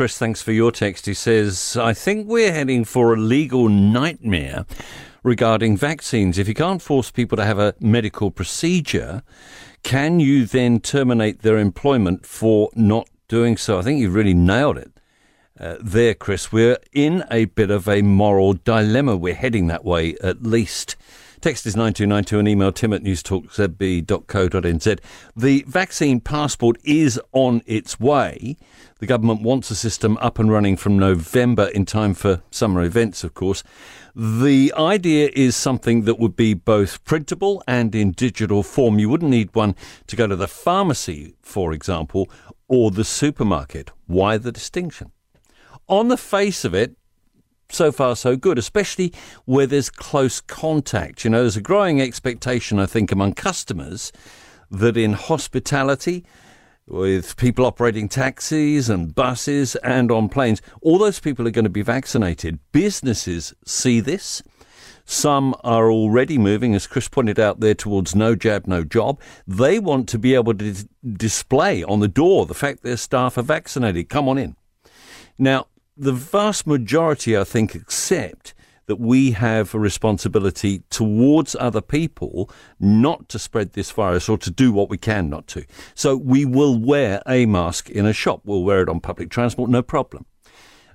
Chris, thanks for your text. He says, I think we're heading for a legal nightmare regarding vaccines. If you can't force people to have a medical procedure, can you then terminate their employment for not doing so? I think you've really nailed it. Uh, there, Chris, we're in a bit of a moral dilemma. We're heading that way, at least. Text is 9292 and email tim at newstalkzb.co.nz. The vaccine passport is on its way. The government wants a system up and running from November in time for summer events, of course. The idea is something that would be both printable and in digital form. You wouldn't need one to go to the pharmacy, for example, or the supermarket. Why the distinction? On the face of it, so far so good, especially where there's close contact. You know, there's a growing expectation, I think, among customers that in hospitality, with people operating taxis and buses and on planes, all those people are going to be vaccinated. Businesses see this. Some are already moving, as Chris pointed out there, towards no jab, no job. They want to be able to display on the door the fact their staff are vaccinated. Come on in. Now, the vast majority, I think, accept that we have a responsibility towards other people not to spread this virus or to do what we can not to. So we will wear a mask in a shop. We'll wear it on public transport, no problem.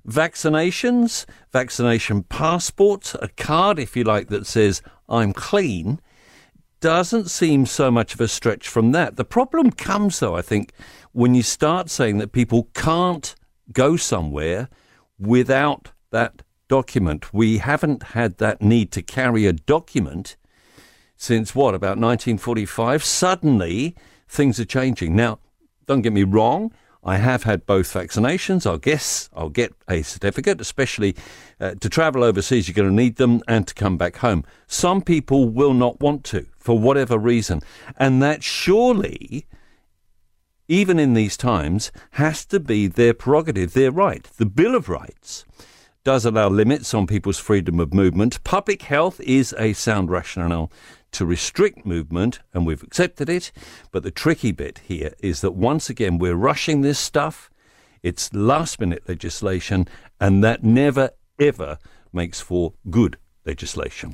Vaccinations, vaccination passports, a card, if you like, that says, I'm clean, doesn't seem so much of a stretch from that. The problem comes, though, I think, when you start saying that people can't go somewhere without that document. We haven't had that need to carry a document since what, about 1945? Suddenly, things are changing. Now, don't get me wrong. I have had both vaccinations. I guess I'll get a certificate, especially uh, to travel overseas. You're going to need them and to come back home. Some people will not want to for whatever reason. And that surely even in these times, has to be their prerogative, their right. The Bill of Rights does allow limits on people's freedom of movement. Public health is a sound rationale to restrict movement, and we've accepted it. But the tricky bit here is that once again, we're rushing this stuff. It's last minute legislation, and that never, ever makes for good legislation.